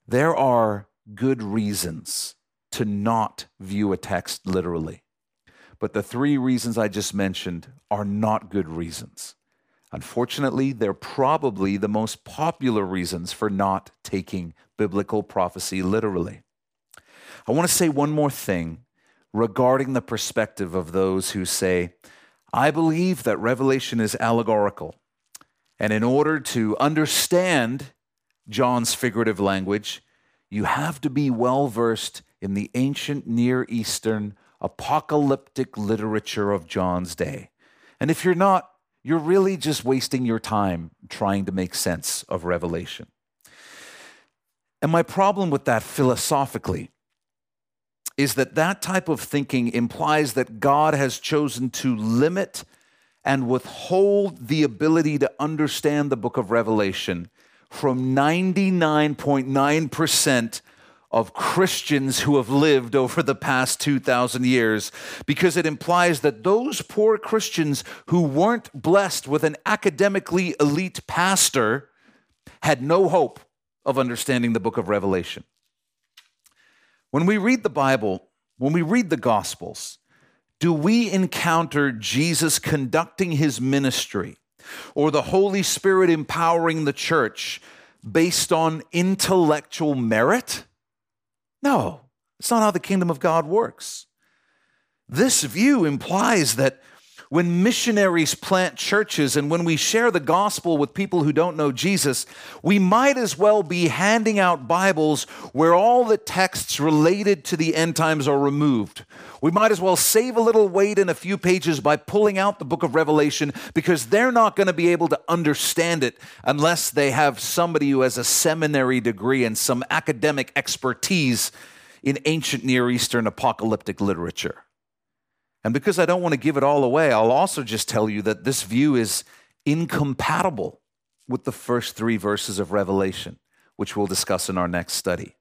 There are good reasons to not view a text literally. But the three reasons I just mentioned are not good reasons. Unfortunately, they're probably the most popular reasons for not taking biblical prophecy literally. I want to say one more thing regarding the perspective of those who say, I believe that Revelation is allegorical. And in order to understand John's figurative language, you have to be well versed in the ancient Near Eastern apocalyptic literature of John's day. And if you're not, you're really just wasting your time trying to make sense of Revelation. And my problem with that philosophically is that that type of thinking implies that God has chosen to limit and withhold the ability to understand the book of Revelation from 99.9% of Christians who have lived over the past 2,000 years, because it implies that those poor Christians who weren't blessed with an academically elite pastor had no hope of understanding the book of Revelation. When we read the Bible, when we read the Gospels, do we encounter Jesus conducting his ministry or the Holy Spirit empowering the church based on intellectual merit? No, it's not how the kingdom of God works. This view implies that when missionaries plant churches and when we share the gospel with people who don't know Jesus, we might as well be handing out Bibles where all the texts related to the end times are removed. We might as well save a little weight in a few pages by pulling out the book of Revelation because they're not going to be able to understand it unless they have somebody who has a seminary degree and some academic expertise in ancient Near Eastern apocalyptic literature. And because I don't want to give it all away, I'll also just tell you that this view is incompatible with the first three verses of Revelation, which we'll discuss in our next study.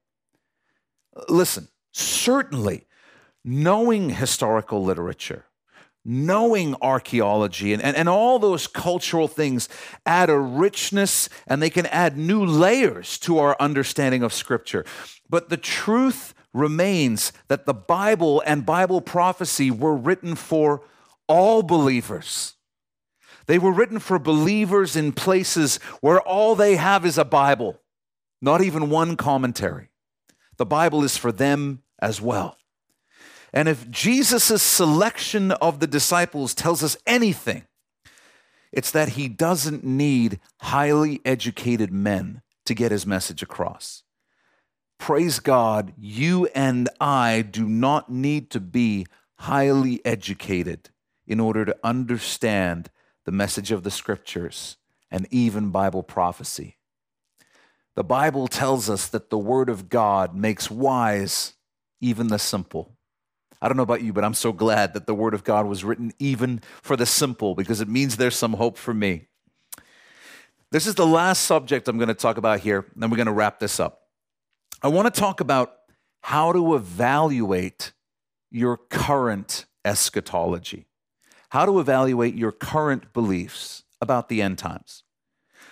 Listen, certainly knowing historical literature, knowing archaeology, and, and, and all those cultural things add a richness and they can add new layers to our understanding of Scripture. But the truth remains that the Bible and Bible prophecy were written for all believers. They were written for believers in places where all they have is a Bible, not even one commentary. The Bible is for them as well. And if Jesus' selection of the disciples tells us anything, it's that he doesn't need highly educated men to get his message across praise God, you and I do not need to be highly educated in order to understand the message of the scriptures and even Bible prophecy. The Bible tells us that the Word of God makes wise even the simple. I don't know about you, but I'm so glad that the Word of God was written even for the simple because it means there's some hope for me. This is the last subject I'm going to talk about here, and then we're going to wrap this up. I want to talk about how to evaluate your current eschatology, how to evaluate your current beliefs about the end times.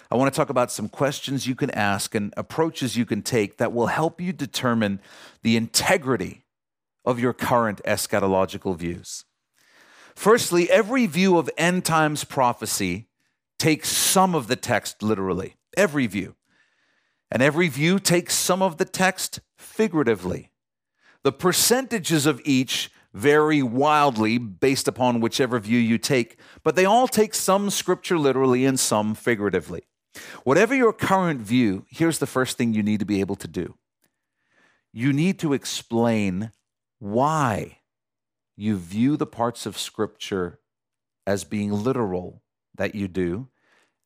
I want to talk about some questions you can ask and approaches you can take that will help you determine the integrity of your current eschatological views. Firstly, every view of end times prophecy takes some of the text literally, every view. And every view takes some of the text figuratively. The percentages of each vary wildly based upon whichever view you take, but they all take some scripture literally and some figuratively. Whatever your current view, here's the first thing you need to be able to do you need to explain why you view the parts of scripture as being literal that you do,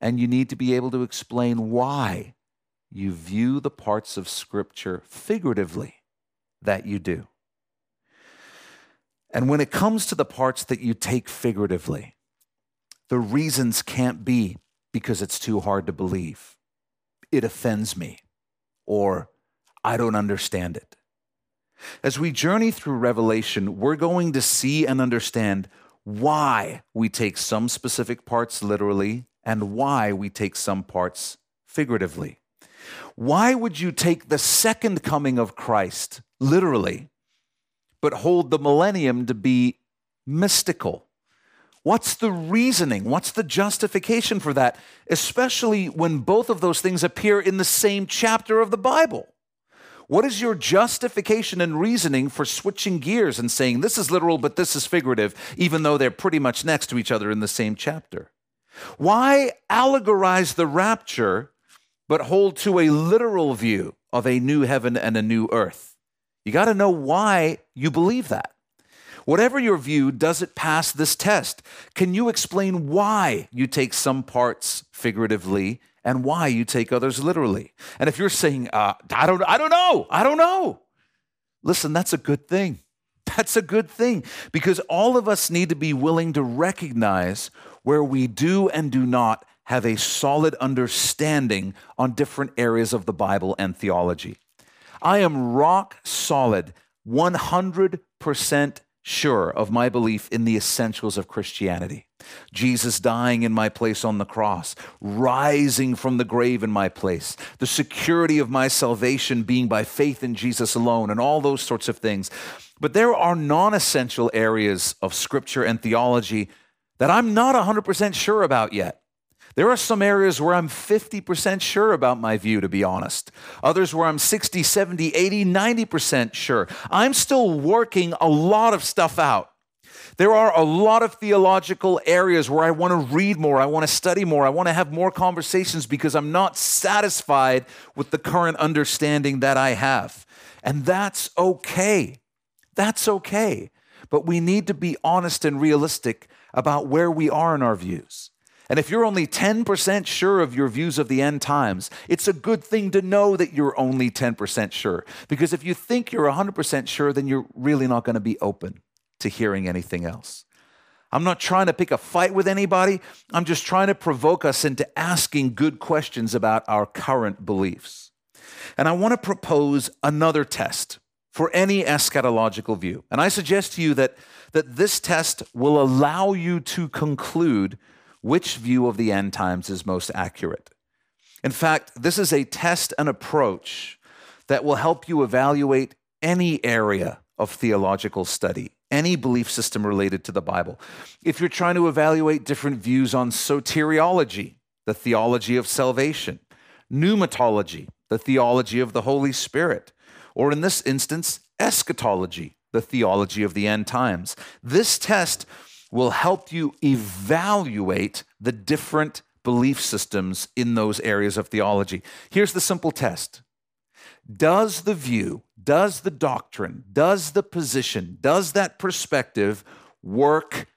and you need to be able to explain why you view the parts of Scripture figuratively that you do. And when it comes to the parts that you take figuratively, the reasons can't be because it's too hard to believe, it offends me, or I don't understand it. As we journey through Revelation, we're going to see and understand why we take some specific parts literally and why we take some parts figuratively. Why would you take the second coming of Christ literally, but hold the millennium to be mystical? What's the reasoning? What's the justification for that? Especially when both of those things appear in the same chapter of the Bible. What is your justification and reasoning for switching gears and saying this is literal, but this is figurative, even though they're pretty much next to each other in the same chapter? Why allegorize the rapture, but hold to a literal view of a new heaven and a new earth? You got to know why you believe that. Whatever your view, does it pass this test? Can you explain why you take some parts figuratively and why you take others literally. And if you're saying, uh, I, don't, I don't know, I don't know, listen, that's a good thing. That's a good thing because all of us need to be willing to recognize where we do and do not have a solid understanding on different areas of the Bible and theology. I am rock solid, 100% sure of my belief in the essentials of Christianity. Jesus dying in my place on the cross, rising from the grave in my place, the security of my salvation being by faith in Jesus alone, and all those sorts of things. But there are non essential areas of scripture and theology that I'm not 100% sure about yet. There are some areas where I'm 50% sure about my view, to be honest. Others where I'm 60, 70, 80, 90% sure. I'm still working a lot of stuff out. There are a lot of theological areas where I want to read more, I want to study more, I want to have more conversations because I'm not satisfied with the current understanding that I have. And that's okay. That's okay. But we need to be honest and realistic about where we are in our views. And if you're only 10% sure of your views of the end times, it's a good thing to know that you're only 10% sure. Because if you think you're 100% sure, then you're really not going to be open to hearing anything else. I'm not trying to pick a fight with anybody. I'm just trying to provoke us into asking good questions about our current beliefs. And I want to propose another test for any eschatological view. And I suggest to you that, that this test will allow you to conclude which view of the end times is most accurate. In fact, this is a test and approach that will help you evaluate any area of theological study, any belief system related to the Bible. If you're trying to evaluate different views on soteriology, the theology of salvation, pneumatology, the theology of the Holy Spirit, or in this instance, eschatology, the theology of the end times, this test will help you evaluate the different belief systems in those areas of theology. Here's the simple test Does the view, does the doctrine, does the position, does that perspective work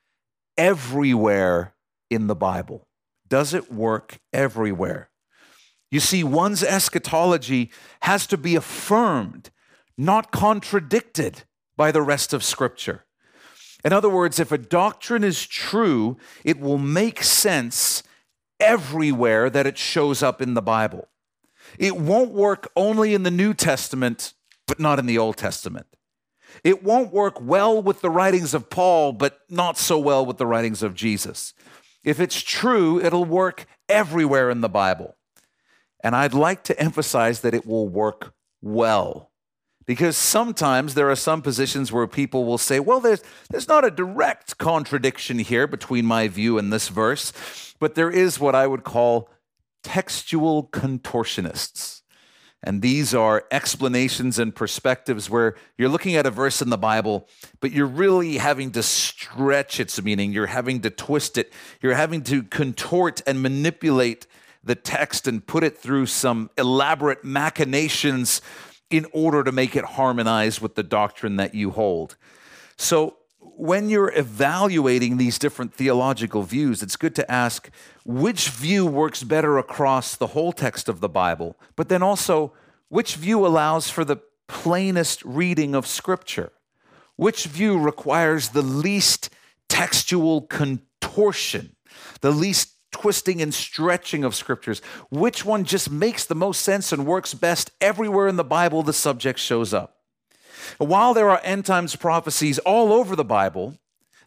everywhere in the Bible? Does it work everywhere? You see, one's eschatology has to be affirmed, not contradicted by the rest of Scripture. In other words, if a doctrine is true, it will make sense everywhere that it shows up in the Bible. It won't work only in the New Testament, but not in the Old Testament. It won't work well with the writings of Paul, but not so well with the writings of Jesus. If it's true, it'll work everywhere in the Bible. And I'd like to emphasize that it will work well. Because sometimes there are some positions where people will say, well, there's, there's not a direct contradiction here between my view and this verse, but there is what I would call textual contortionists. And these are explanations and perspectives where you're looking at a verse in the Bible, but you're really having to stretch its meaning. You're having to twist it. You're having to contort and manipulate the text and put it through some elaborate machinations in order to make it harmonize with the doctrine that you hold. So, when you're evaluating these different theological views, it's good to ask which view works better across the whole text of the Bible, but then also which view allows for the plainest reading of Scripture? Which view requires the least textual contortion, the least twisting and stretching of scriptures. Which one just makes the most sense and works best everywhere in the Bible the subject shows up? While there are end times prophecies all over the Bible,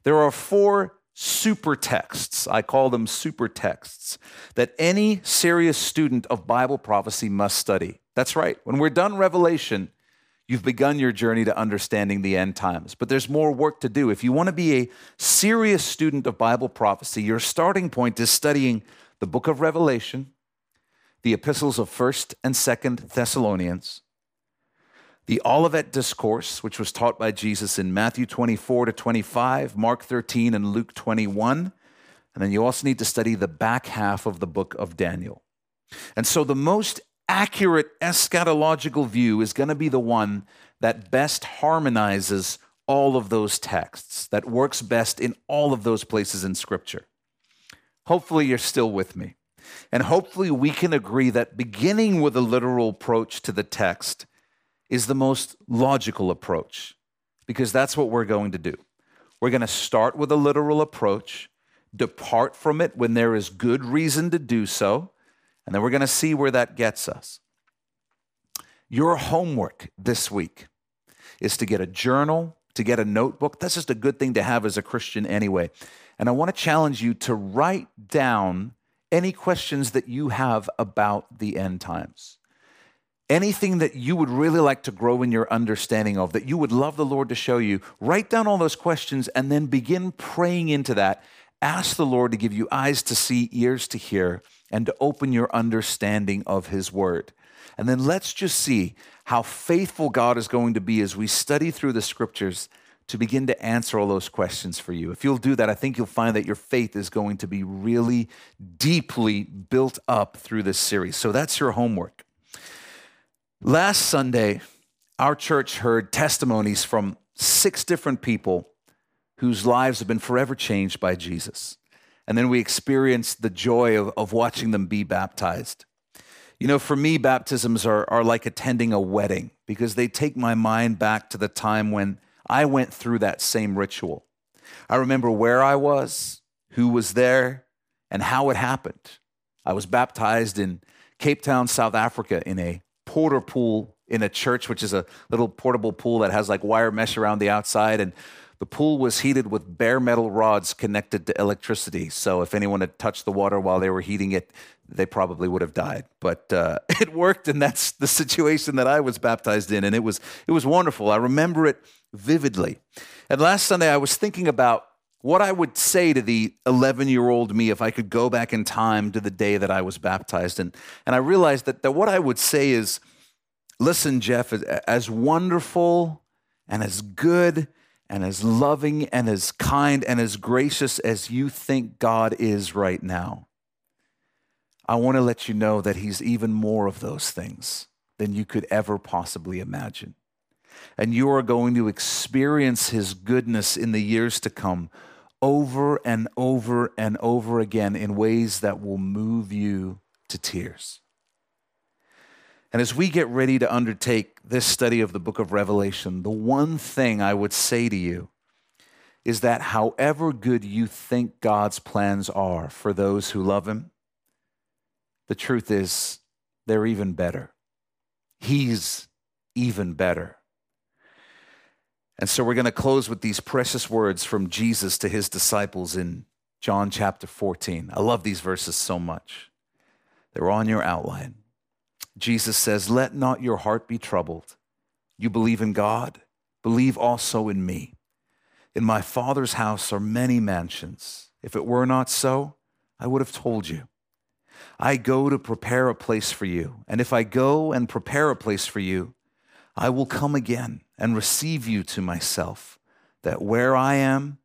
there are four super texts. I call them super texts that any serious student of Bible prophecy must study. That's right. When we're done Revelation, You've begun your journey to understanding the end times, but there's more work to do. If you want to be a serious student of Bible prophecy, your starting point is studying the book of Revelation, the epistles of 1st and 2nd Thessalonians, the Olivet Discourse, which was taught by Jesus in Matthew 24 to 25, Mark 13, and Luke 21. And then you also need to study the back half of the book of Daniel. And so the most accurate eschatological view is going to be the one that best harmonizes all of those texts, that works best in all of those places in Scripture. Hopefully, you're still with me. And hopefully, we can agree that beginning with a literal approach to the text is the most logical approach because that's what we're going to do. We're going to start with a literal approach, depart from it when there is good reason to do so, and then we're going to see where that gets us. Your homework this week is to get a journal, to get a notebook. That's just a good thing to have as a Christian anyway. And I want to challenge you to write down any questions that you have about the end times anything that you would really like to grow in your understanding of, that you would love the Lord to show you, write down all those questions and then begin praying into that. Ask the Lord to give you eyes to see, ears to hear, and to open your understanding of His Word. And then let's just see how faithful God is going to be as we study through the scriptures to begin to answer all those questions for you. If you'll do that, I think you'll find that your faith is going to be really deeply built up through this series. So that's your homework. Last Sunday, our church heard testimonies from six different people whose lives have been forever changed by Jesus. And then we experienced the joy of, of watching them be baptized. You know, for me, baptisms are, are like attending a wedding because they take my mind back to the time when I went through that same ritual. I remember where I was, who was there, and how it happened. I was baptized in Cape Town, South Africa, in a porter pool in a church, which is a little portable pool that has like wire mesh around the outside. And the pool was heated with bare metal rods connected to electricity. So if anyone had touched the water while they were heating it, they probably would have died. But uh, it worked, and that's the situation that I was baptized in, and it was it was wonderful. I remember it vividly. And last Sunday, I was thinking about what I would say to the 11 year old me if I could go back in time to the day that I was baptized. And, and I realized that, that what I would say is listen, Jeff, as wonderful and as good and as loving and as kind and as gracious as you think God is right now, I want to let you know that He's even more of those things than you could ever possibly imagine. And you are going to experience His goodness in the years to come over and over and over again in ways that will move you to tears. And as we get ready to undertake this study of the book of Revelation, the one thing I would say to you is that however good you think God's plans are for those who love Him, the truth is they're even better. He's even better. And so we're going to close with these precious words from Jesus to his disciples in John chapter 14. I love these verses so much. They're on your outline. Jesus says, Let not your heart be troubled. You believe in God, believe also in me. In my Father's house are many mansions. If it were not so, I would have told you. I go to prepare a place for you. And if I go and prepare a place for you, I will come again and receive you to myself, that where I am,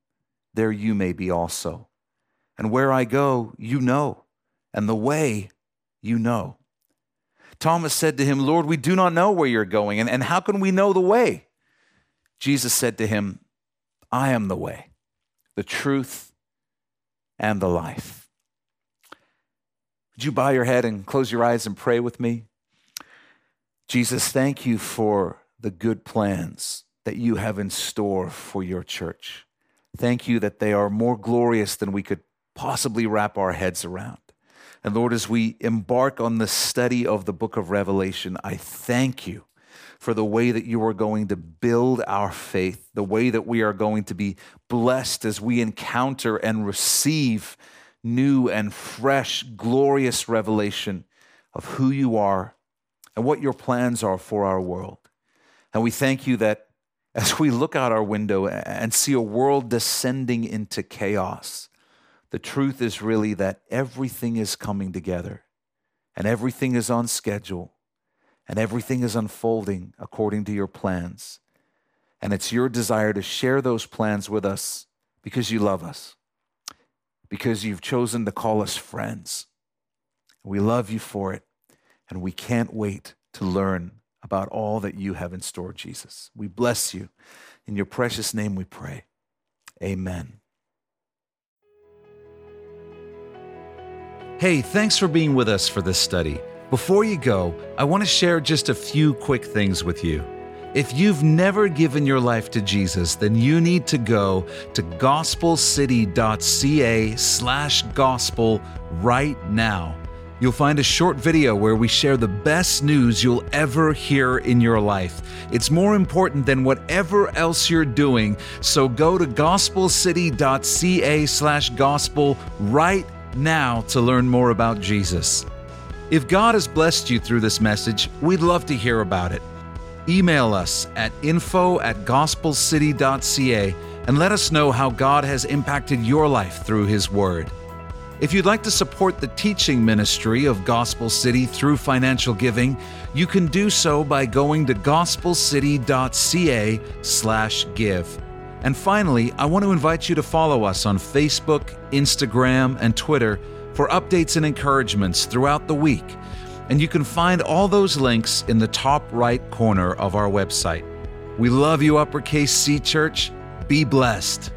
there you may be also. And where I go, you know, and the way you know. Thomas said to him, Lord, we do not know where you're going, and, and how can we know the way? Jesus said to him, I am the way, the truth, and the life. Would you bow your head and close your eyes and pray with me? Jesus, thank you for the good plans that you have in store for your church. Thank you that they are more glorious than we could possibly wrap our heads around. And Lord, as we embark on the study of the book of Revelation, I thank you for the way that you are going to build our faith, the way that we are going to be blessed as we encounter and receive new and fresh, glorious revelation of who you are and what your plans are for our world. And we thank you that as we look out our window and see a world descending into chaos, the truth is really that everything is coming together and everything is on schedule and everything is unfolding according to your plans. And it's your desire to share those plans with us because you love us, because you've chosen to call us friends. We love you for it, and we can't wait to learn about all that you have in store, Jesus. We bless you. In your precious name we pray. Amen. Hey, thanks for being with us for this study. Before you go, I want to share just a few quick things with you. If you've never given your life to Jesus, then you need to go to gospelcity.ca slash gospel right now. You'll find a short video where we share the best news you'll ever hear in your life. It's more important than whatever else you're doing, so go to gospelcity.ca slash gospel right now to learn more about Jesus. If God has blessed you through this message, we'd love to hear about it. Email us at info at gospelcity.ca and let us know how God has impacted your life through His Word. If you'd like to support the teaching ministry of Gospel City through financial giving, you can do so by going to gospelcity.ca/give. And finally, I want to invite you to follow us on Facebook, Instagram, and Twitter for updates and encouragements throughout the week. And you can find all those links in the top right corner of our website. We love you, Uppercase C Church. Be blessed.